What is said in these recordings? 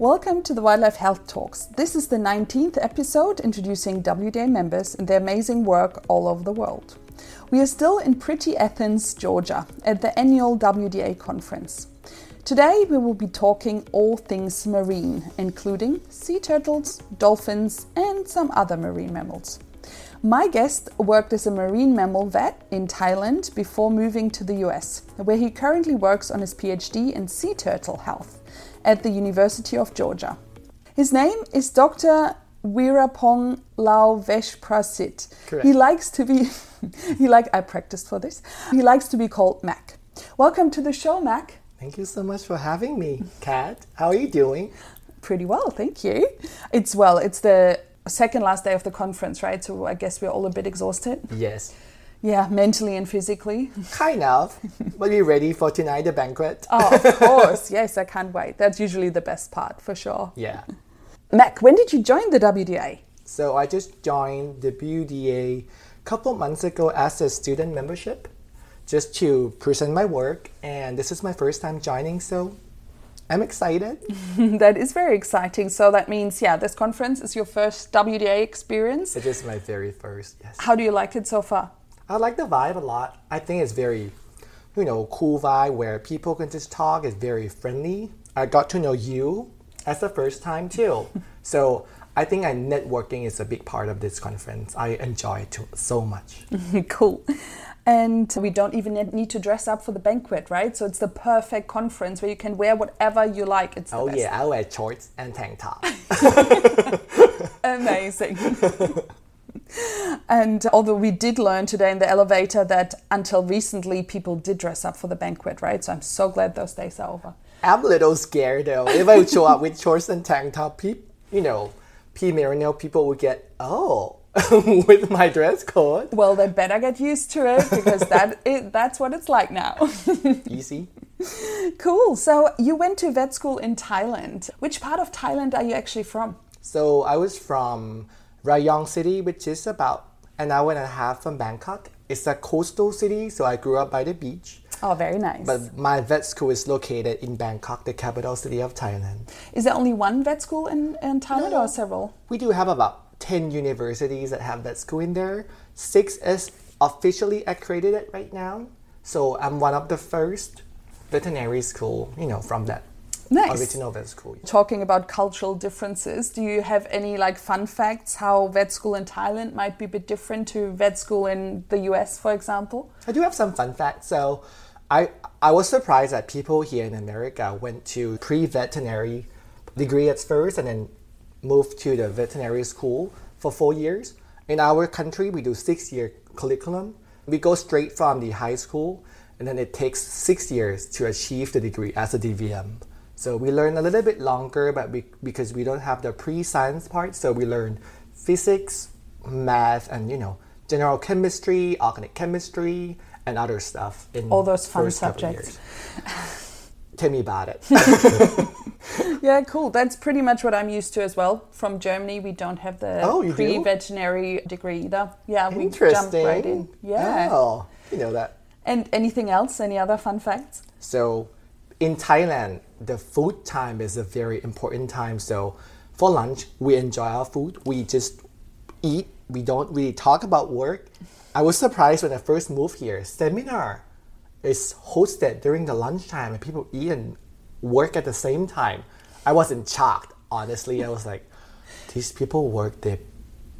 Welcome to the Wildlife Health Talks. This is the 19th episode introducing WDA members and their amazing work all over the world. We are still in pretty Athens, Georgia, at the annual WDA conference. Today we will be talking all things marine, including sea turtles, dolphins, and some other marine mammals. My guest worked as a marine mammal vet in Thailand before moving to the US, where he currently works on his PhD in sea turtle health at the University of Georgia. His name is Dr. Wirapong Lau Vesh Prasit. Correct. He likes to be he like I practiced for this. He likes to be called Mac. Welcome to the show, Mac. Thank you so much for having me, Kat. How are you doing? Pretty well, thank you. It's well, it's the second last day of the conference, right? So I guess we're all a bit exhausted. Yes, Yeah, mentally and physically. kind of. but you ready for tonight, the banquet? Oh, of course. Yes, I can't wait. That's usually the best part for sure. Yeah. Mac, when did you join the WDA? So I just joined the BUDA a couple months ago as a student membership, just to present my work. And this is my first time joining, so I'm excited. that is very exciting. So that means, yeah, this conference is your first WDA experience. it is my very first. Yes. How do you like it so far? I like the vibe a lot. I think it's very, you know, cool vibe where people can just talk. It's very friendly. I got to know you as the first time too. so I think I networking is a big part of this conference. I enjoy it too, so much. cool. And we don't even need to dress up for the banquet, right? So it's the perfect conference where you can wear whatever you like. It's the oh best. yeah, I wear shorts and tank top. Amazing. And although we did learn today in the elevator that until recently people did dress up for the banquet, right? So I'm so glad those days are over. I'm a little scared though. If I show up with shorts and tank top, peop, you know, P Marino people would get oh with my dress code. Well, they better get used to it because that it, that's what it's like now. Easy. cool. So you went to vet school in Thailand. Which part of Thailand are you actually from? So I was from Rayong City, which is about an hour and a half from Bangkok. It's a coastal city, so I grew up by the beach. Oh, very nice. But my vet school is located in Bangkok, the capital city of Thailand. Is there only one vet school in, in Thailand No. or several? We do have about 10 universities that have vet school in there. Six is officially accredited right now. So I'm one of the first veterinary school, you know, from that Nice. original vet school. Talking about cultural differences, do you have any like fun facts how vet school in Thailand might be a bit different to vet school in the US, for example? I do have some fun facts. So, I I was surprised that people here in America went to pre-veterinary degree at first and then moved to the veterinary school for four years. In our country, we do six-year curriculum. We go straight from the high school, and then it takes six years to achieve the degree as a DVM. So we learn a little bit longer, but we, because we don't have the pre-science part, so we learn physics, math, and you know general chemistry, organic chemistry, and other stuff in All those fun first subjects. Tell me about it. Yeah, cool. That's pretty much what I'm used to as well. From Germany, we don't have the Oh, pre-veterinary degree either. Yeah, we jump right in. Yeah. Oh, you know that. And anything else? Any other fun facts? So in Thailand, the food time is a very important time. So for lunch, we enjoy our food. We just eat. We don't really talk about work. I was surprised when I first moved here. Seminar is hosted during the lunchtime and people eat and work at the same time. I wasn't shocked, honestly. I was like, these people work their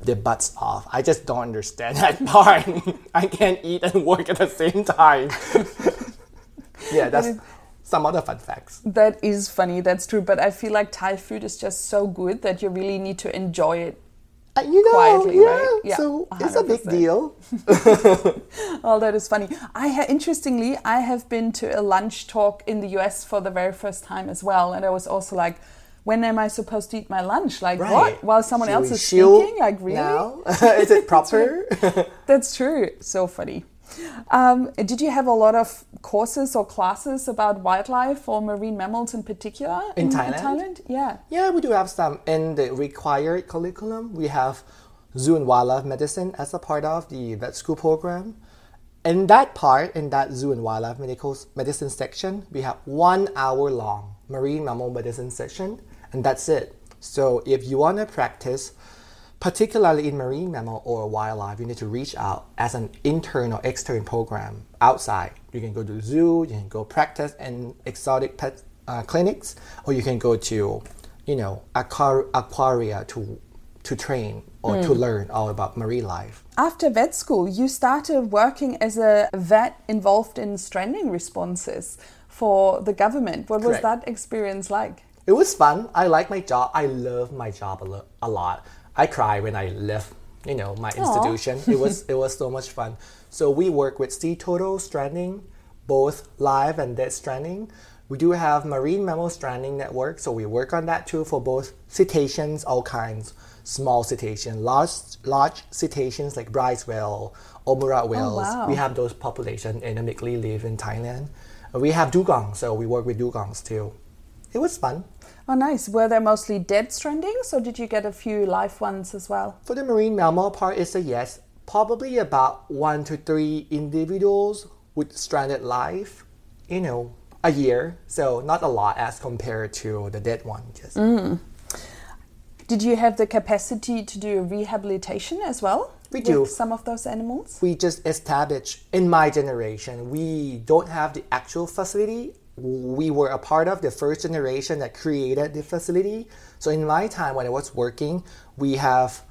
their butts off. I just don't understand that part. I can't eat and work at the same time. yeah, that's some other fun facts. That is funny. That's true. But I feel like Thai food is just so good that you really need to enjoy it. Uh, you know, Quietly, yeah, right? Yeah, so it's a big deal. Oh, that is funny. I ha- interestingly, I have been to a lunch talk in the US for the very first time as well, and I was also like, when am I supposed to eat my lunch? Like what? While someone Should else is speaking? Like really? Now? is it proper? That's true. So funny. Um, did you have a lot of courses or classes about wildlife or marine mammals in particular In Thailand? Yeah. Yeah, we do have some in the required curriculum. We have zoo and wildlife medicine as a part of the vet school program. In that part, in that zoo and wildlife medical medicine section, we have one hour long marine mammal medicine section, and that's it. So if you want to practice, particularly in marine mammal or wildlife, you need to reach out as an intern or extern program outside. You can go to zoo, you can go practice in exotic pet uh, clinics, or you can go to, you know, aquar- aquaria to to train or to learn all about marine life. After vet school, you started working as a vet involved in stranding responses for the government. What was that experience like? It was fun. I like my job. I love my job a, lo- a lot. I cry when I left, you know, my institution. it was it was so much fun. So we work with sea turtle stranding, both live and dead stranding. We do have marine mammal stranding network, so we work on that too for both cetaceans, all kinds, small cetacean, large large cetaceans like Bryce whale, Omura oh, whales. wow. We have those population endemically live in Thailand. We have dugong, so we work with dugongs too. It was fun. Oh, nice. Were there mostly dead strandings, or did you get a few live ones as well? For the marine mammal part, it's a yes. Probably about one to three individuals with stranded life, you know, a year. So not a lot as compared to the dead one. Just mm. Did you have the capacity to do rehabilitation as well? We with do. some of those animals. we just established in my generation. We don't have the actual facility. We were a part of the first generation that created the facility. So in my time when I was working, we have,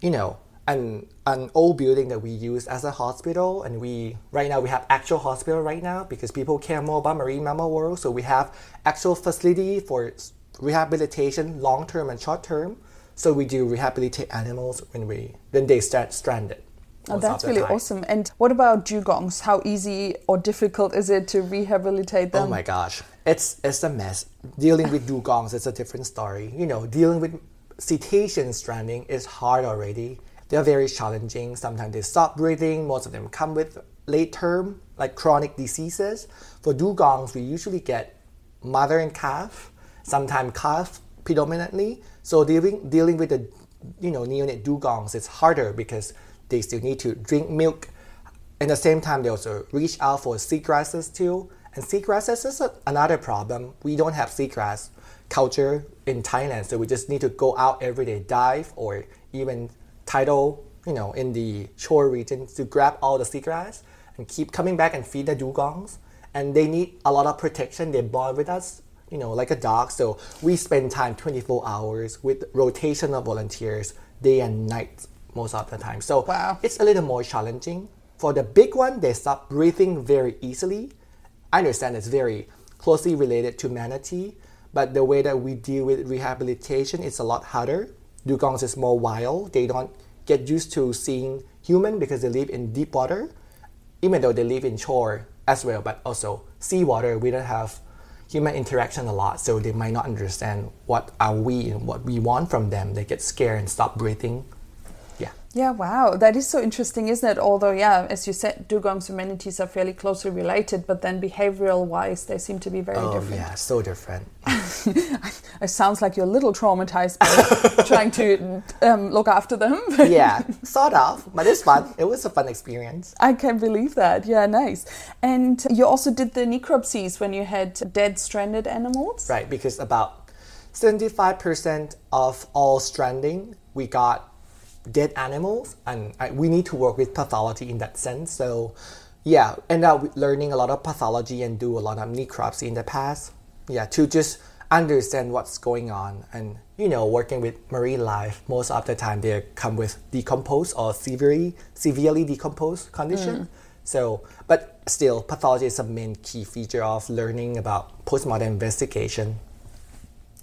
you know, an an old building that we use as a hospital, and we right now we have actual hospital right now because people care more about marine mammal world. So we have actual facility for rehabilitation, long term and short term. So we do rehabilitate animals when we when they start stranded. Oh, that's really time. awesome. And what about dugongs? How easy or difficult is it to rehabilitate oh them? Oh my gosh, it's it's a mess. Dealing with dugongs is a different story. You know, dealing with cetacean stranding is hard already. They're very challenging. Sometimes they stop breathing. Most of them come with late term, like chronic diseases. For dugongs, we usually get mother and calf, sometimes calf predominantly. So dealing dealing with the you know neonate dugongs is harder because they still need to drink milk at the same time, they also reach out for seagrasses too. And seagrasses is a, another problem. We don't have seagrass culture in Thailand, so we just need to go out every day, dive or even tidal, you know, in the shore region to grab all the seagrass and keep coming back and feed the dugongs. And they need a lot of protection. They bond with us, you know, like a dog. So we spend time 24 hours with rotation of volunteers, day and night most of the time. So Wow. it's a little more challenging. For the big one, they stop breathing very easily. I understand it's very closely related to manatee, but the way that we deal with rehabilitation is a lot harder. Dugongs is more wild. They don't get used to seeing human because they live in deep water, even though they live in shore as well, but also seawater. We don't have human interaction a lot, so they might not understand what are we and what we want from them. They get scared and stop breathing. Yeah. Wow. That is so interesting, isn't it? Although, yeah, as you said, dugongs and manatees are fairly closely related, but then behavioral wise, they seem to be very Oh different. yeah, so different. It sounds like you're a little traumatized by trying to um, look after them. yeah, sort of, but it's fun. It was a fun experience. I can believe that. Yeah, nice. And you also did the necropsies when you had dead stranded animals? Right, because about 75% of all stranding, we got dead animals, and I, we need to work with pathology in that sense. So, yeah, end up learning a lot of pathology and do a lot of necropsy in the past. Yeah, to just understand what's going on. And, you know, working with marine life, most of the time they come with decomposed or severely, severely decomposed condition. Hmm. So, but still, pathology is a main key feature of learning about postmortem investigation.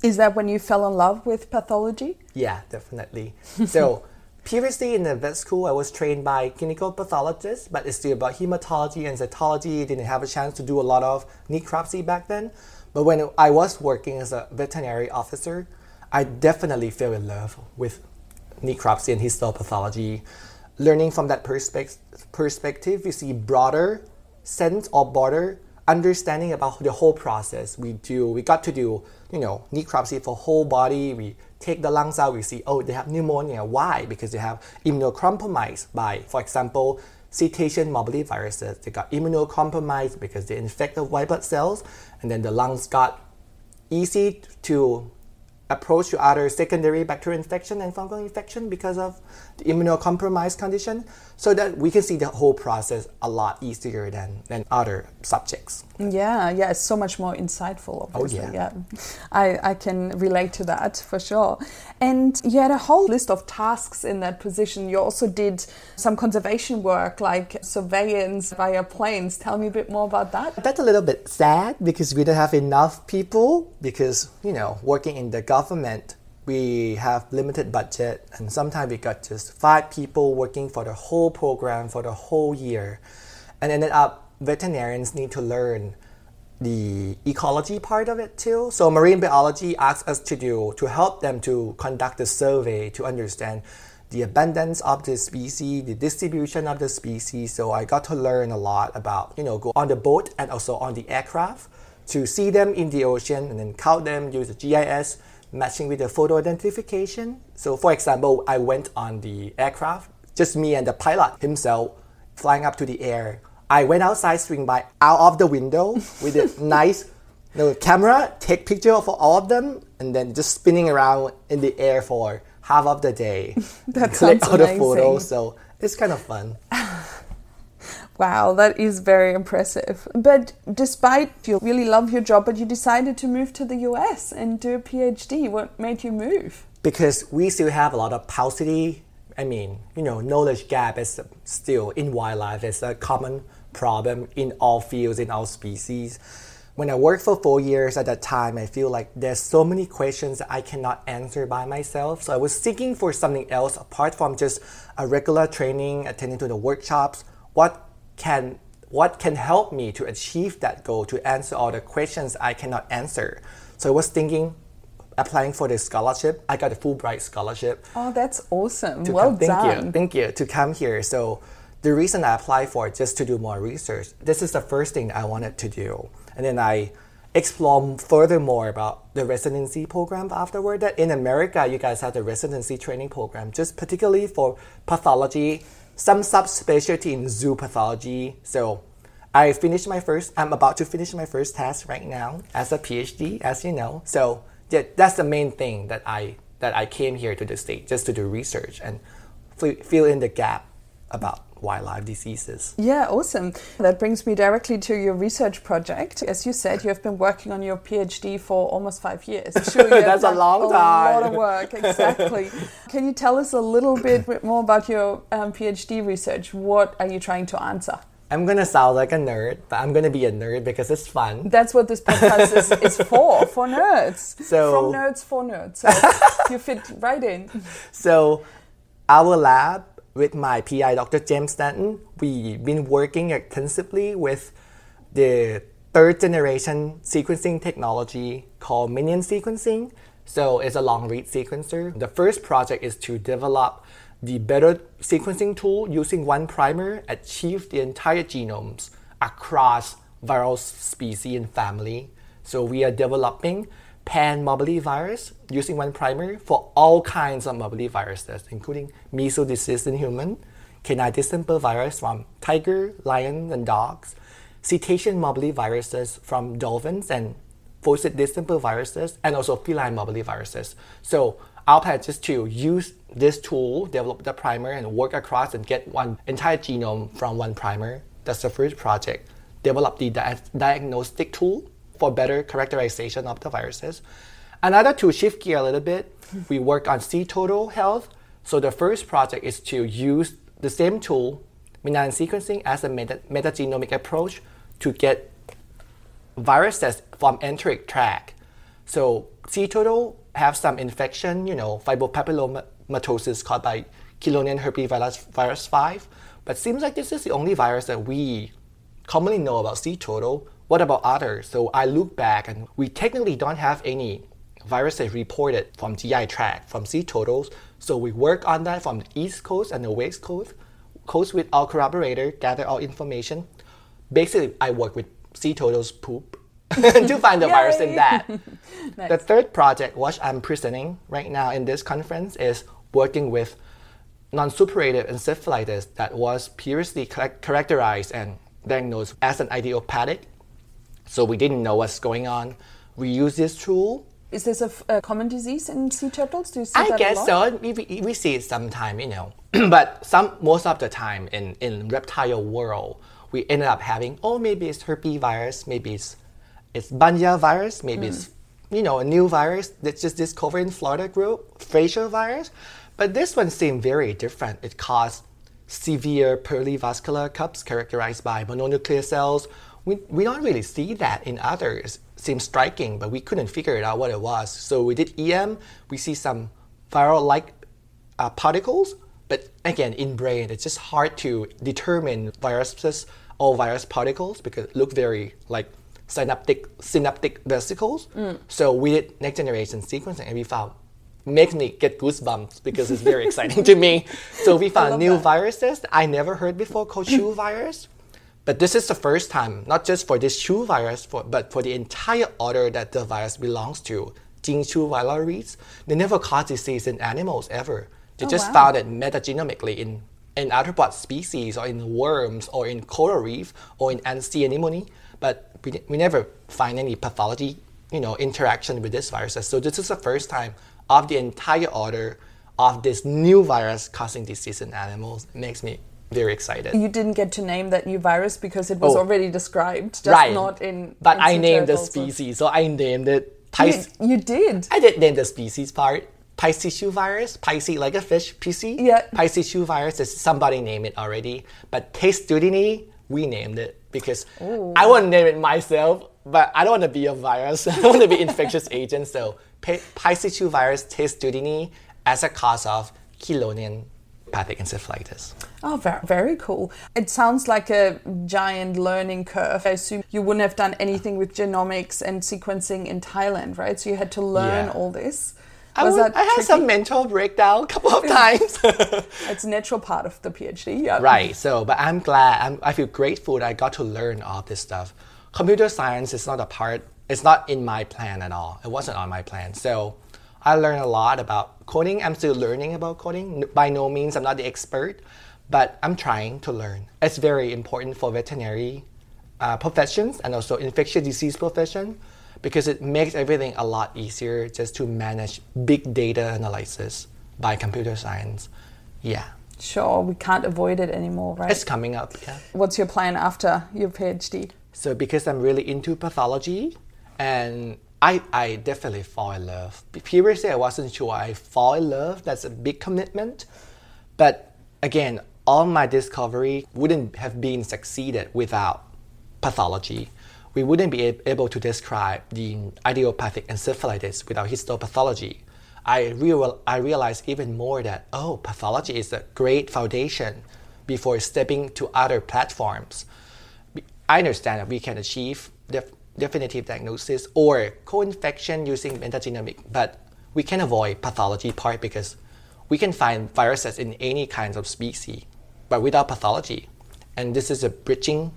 Is that when you fell in love with pathology? Yeah, definitely. So, previously in the vet school, I was trained by clinical pathologists, but it's still about hematology and cytology. Didn't have a chance to do a lot of necropsy back then. But when I was working as a veterinary officer, I definitely fell in love with necropsy and histopathology. Learning from that perspec- perspective, you see broader sense or broader understanding about the whole process. We do, we got to do, you know, necropsy for whole body. We take the lungs out. We see, oh, they have pneumonia. Why? Because they have immunocompromised by, for example, cetacean mobility viruses. They got immunocompromised because they infect the white blood cells, and then the lungs got easy to approach to other secondary bacterial infection and fungal infection because of the immunocompromised condition so that we can see the whole process a lot easier than, than other subjects. Yeah, yeah, it's so much more insightful, oh, obviously. Oh, yeah. yeah. I, I can relate to that for sure. And you had a whole list of tasks in that position. You also did some conservation work like surveillance via planes. Tell me a bit more about that. That's a little bit sad because we don't have enough people because, you know, working in the government, we have limited budget and sometimes we got just five people working for the whole program for the whole year. And ended up veterinarians need to learn the ecology part of it too. So marine biology asks us to do to help them to conduct a survey to understand the abundance of the species, the distribution of the species. So I got to learn a lot about, you know, go on the boat and also on the aircraft to see them in the ocean and then count them, use the GIS, matching with the photo identification. So for example, I went on the aircraft, just me and the pilot himself flying up to the air. I went outside, swing by out of the window with a nice you know, camera, take picture of all of them, and then just spinning around in the air for half of the day. That Click sounds all the amazing. photos, so it's kind of fun. Wow, that is very impressive. But despite you really love your job, but you decided to move to the US and do a PhD. What made you move? because we still have a lot of paucity. I mean, you know, knowledge gap is still in wildlife. It's a common problem in all fields, in all species. When I worked for four years at that time, I feel like there's so many questions that I cannot answer by myself. So I was seeking for something else apart from just a regular training, attending to the workshops. What can what can help me to achieve that goal, to answer all the questions I cannot answer? So I was thinking applying for the scholarship. I got a Fulbright scholarship. Oh, that's awesome. well come, thank done. you, thank you to come here. So the reason I applied for it just to do more research. This is the first thing I wanted to do, and then I explore furthermore about the residency program afterward. That in America, you guys have the residency training program, just particularly for pathology, some subspecialty in zoo pathology. So. I finished my first. I'm about to finish my first test right now as a PhD, as you know. So yeah, that's the main thing that I that I came here to the state just to do research and fi- fill in the gap about wildlife diseases. Yeah, awesome. That brings me directly to your research project. As you said, you have been working on your PhD for almost five years. Sure, That's a long A lot of work, exactly. Can you tell us a little bit more about your um, PhD research? What are you trying to answer? I'm gonna sound like a nerd, but I'm gonna be a nerd because it's fun. That's what this podcast is, is for, for nerds. So- From nerds for nerds. So you fit right in. So, our lab with my PI, Dr. James Stanton, we've been working extensively with the third generation sequencing technology called Minion sequencing. So, it's a long read sequencer. The first project is to develop the better sequencing tool using one primer, achieve the entire genomes across viral species and family. So, we are developing pan mobility virus using one primer for all kinds of mobility viruses, including measles disease in human, canine distemper virus from tiger, lion, and dogs, cetacean mobility viruses from dolphins, and faucet distemper viruses, and also feline mobility viruses. So our plan is to use this tool, develop the primer, and work across and get one entire genome from one primer. That's the first project. Develop the di- diagnostic tool for better characterization of the viruses. Another to shift gear a little bit, we work on C total health. So the first project is to use the same tool, Minan sequencing, as a meta- metagenomic approach to get viruses from enteric tract. So C total have some infection, you know, fibrobapillomatosis caused by Kilonian herpes virus 5. But seems like this is the only virus that we commonly know about C total. What about others? So I look back and we technically don't have any viruses reported from GI tract from C totals. So we work on that from the East Coast and the West Coast, coast with our collaborator, gather all information. Basically, I work with C totals poop to find the virus in that. The third project, which I'm presenting right now in this conference, is working with non-suppurative encephalitis that was previously characterized and diagnosed as an idiopathic. So we didn't know what's going on. We use this tool Is this a, f- a common disease in sea turtles? Do you see I that a guess lot? so. We, we, see it sometime, you know, but some most of the time in in reptile world, we ended up having oh maybe it's herpes virus, maybe it's it's Banya virus, maybe it's hmm. you know a new virus that's just discovered in Florida group, Fraser virus, but this one seemed very different. It caused severe perivascular cups characterized by mononuclear cells. We, we don't really see that in others. Seems striking, but we couldn't figure it out what it was. So we did EM. We see some viral-like uh, particles, but again, in brain, it's just hard to determine viruses or virus particles because it look very like synaptic synaptic vesicles. So we did next generation sequencing, and we found makes me get goosebumps because it's very exciting to me. So we found new that. viruses I never heard before called Chu virus. But this is the first time, not just for this Chu virus, for, but for the entire order that the virus belongs to, Jinchu vilaris. They never caused disease in animals ever. They Oh, just wow. found it metagenomically in, in arthropod species or in worms or in coral reef or in sea anemone. But we, we never find any pathology, you know, interaction with this virus. So this is the first time of the entire order of this new virus causing disease in animals. It makes me very excited. You didn't get to name that new virus because it was Oh. already described, just right. not in. But in I named the species, so I named it You, Pis- you did. I did name the species part. Piscicue virus, Pisces like a fish, PC. Yeah. Piscicue virus is somebody named it already, but Testudini, we named it because I want to name it myself, but I don't want to be a virus. I want to be infectious agent. So P- Piscicue virus, Testudini, as a cause of Kilonian pathic encephalitis. Oh, very, very cool. It sounds like a giant learning curve. I assume you wouldn't have done anything with genomics and sequencing in Thailand, right? So you had to learn Yeah. all this. I, Was would- I had tricky? some mental breakdown a couple of times. It's a natural part of the PhD. Yeah. Right. So, but I'm glad. I'm, I feel grateful that I got to learn all this stuff. Computer science is not a part. It's not in my plan at all. It wasn't on my plan. So, I learned a lot about coding. I'm still learning about coding. By no means I'm not the expert, but I'm trying to learn. It's very important for veterinary uh, professions and also infectious disease profession because it makes everything a lot easier just to manage big data analysis by computer science. Yeah, Sure, we can't avoid it anymore, right? it's coming up. Yeah. What's your plan after your PhD? So because I'm really into pathology, and I, I definitely fall in love. Previously, I wasn't sure I fall in love. That's a big commitment. But again, all my discovery wouldn't have been succeeded without pathology. We wouldn't be able to describe the idiopathic encephalitis without histopathology. I, real, I realized even more that, oh, pathology is a great foundation before stepping to other platforms. I understand that we can achieve def- definitive diagnosis or co-infection using metagenomic, but we can avoid pathology part because we can find viruses in any kinds of species, but without pathology. And this is a bridging,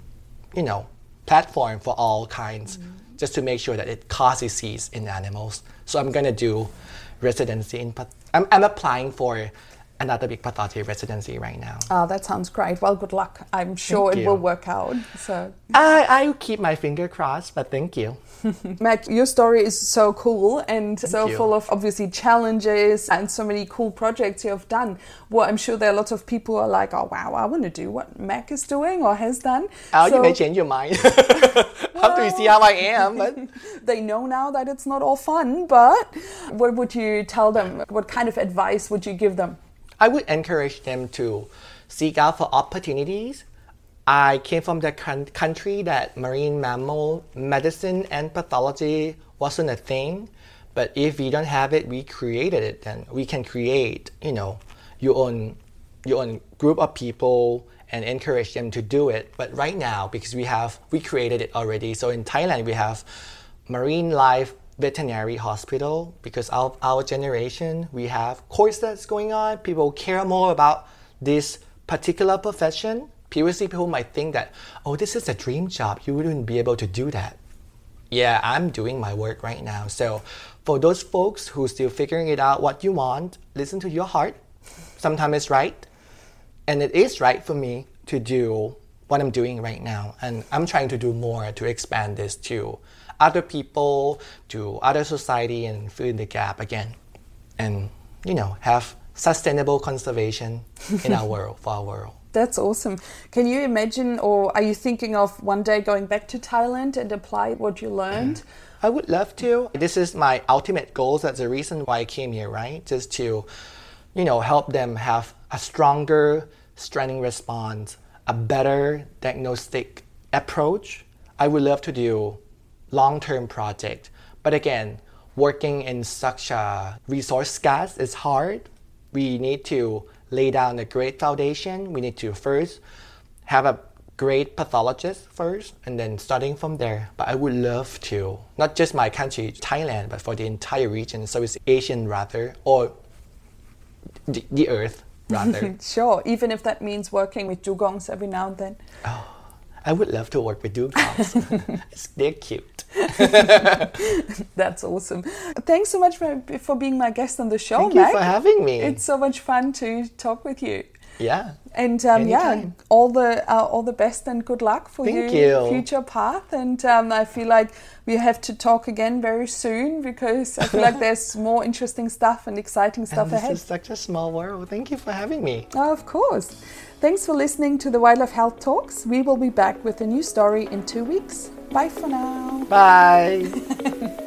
you know, platform for all kinds, mm-hmm. just to make sure that it causes disease in animals. So I'm gonna do residency in. Path- I'm, I'm applying for another big pathology residency right now. Oh, that sounds great. Well, good luck. I'm sure Thank it will work out. So, I I keep my finger crossed, but thank you. Mac, your story is so cool and so you. full of obviously challenges and so many cool projects you have done. Well, I'm sure there are lots of people who are like, oh, wow, I want to do what Mac is doing or has done. Oh, So you may change your mind after you see how I am. But they know now that it's not all fun, but what would you tell them? What kind of advice would you give them? I would encourage them to seek out for opportunities. I came from the coun- country that marine mammal medicine and pathology wasn't a thing. But if we don't have it, we created it. Then we can create, you know, your own your own group of people and encourage them to do it. But right now, because we have we created it already. So in Thailand, we have Marine Life Veterinary Hospital because of our generation, we have courses going on. People care more about this particular profession. Previously, people might think that, oh, this is a dream job. You wouldn't be able to do that. Yeah, I'm doing my work right now. So, for those folks who still figuring it out what you want, listen to your heart. Sometimes it's right, and it is right for me to do what I'm doing right now. And I'm trying to do more to expand this to other people, to other society, and fill in the gap again. And, you know, have sustainable conservation in our world, for our world. That's awesome. Can you imagine, or are you thinking of one day going back to Thailand and apply what you learned? I would love to. This is my ultimate goal. That's the reason why I came here, right? Just to, you know, help them have a stronger strengthening response, a better diagnostic approach. I would love to do long-term project. But again, working in such a resource scarce is hard. We need to lay down a great foundation. We need to first have a great pathologist first and then starting from there. But I would love to, not just my country, Thailand, but for the entire region, Southeast Asian rather, or the, the earth rather. sure, even if that means working with dugongs every now and then. Oh, I would love to work with dugongs. They're cute. That's awesome. Thanks so much for, for being my guest on the show, Thank you for having me. It's so much fun to talk with you. Yeah. And um, yeah, all the uh, all the best and good luck for Thank your you. future path. And um, I feel like we have to talk again very soon because I feel like there's more interesting stuff and exciting stuff And this ahead. is such a small world. Thank you for having me. Oh, of course. Thanks for listening to the Wildlife Health Talks. We will be back with a new story in two weeks. Bye for now. Bye.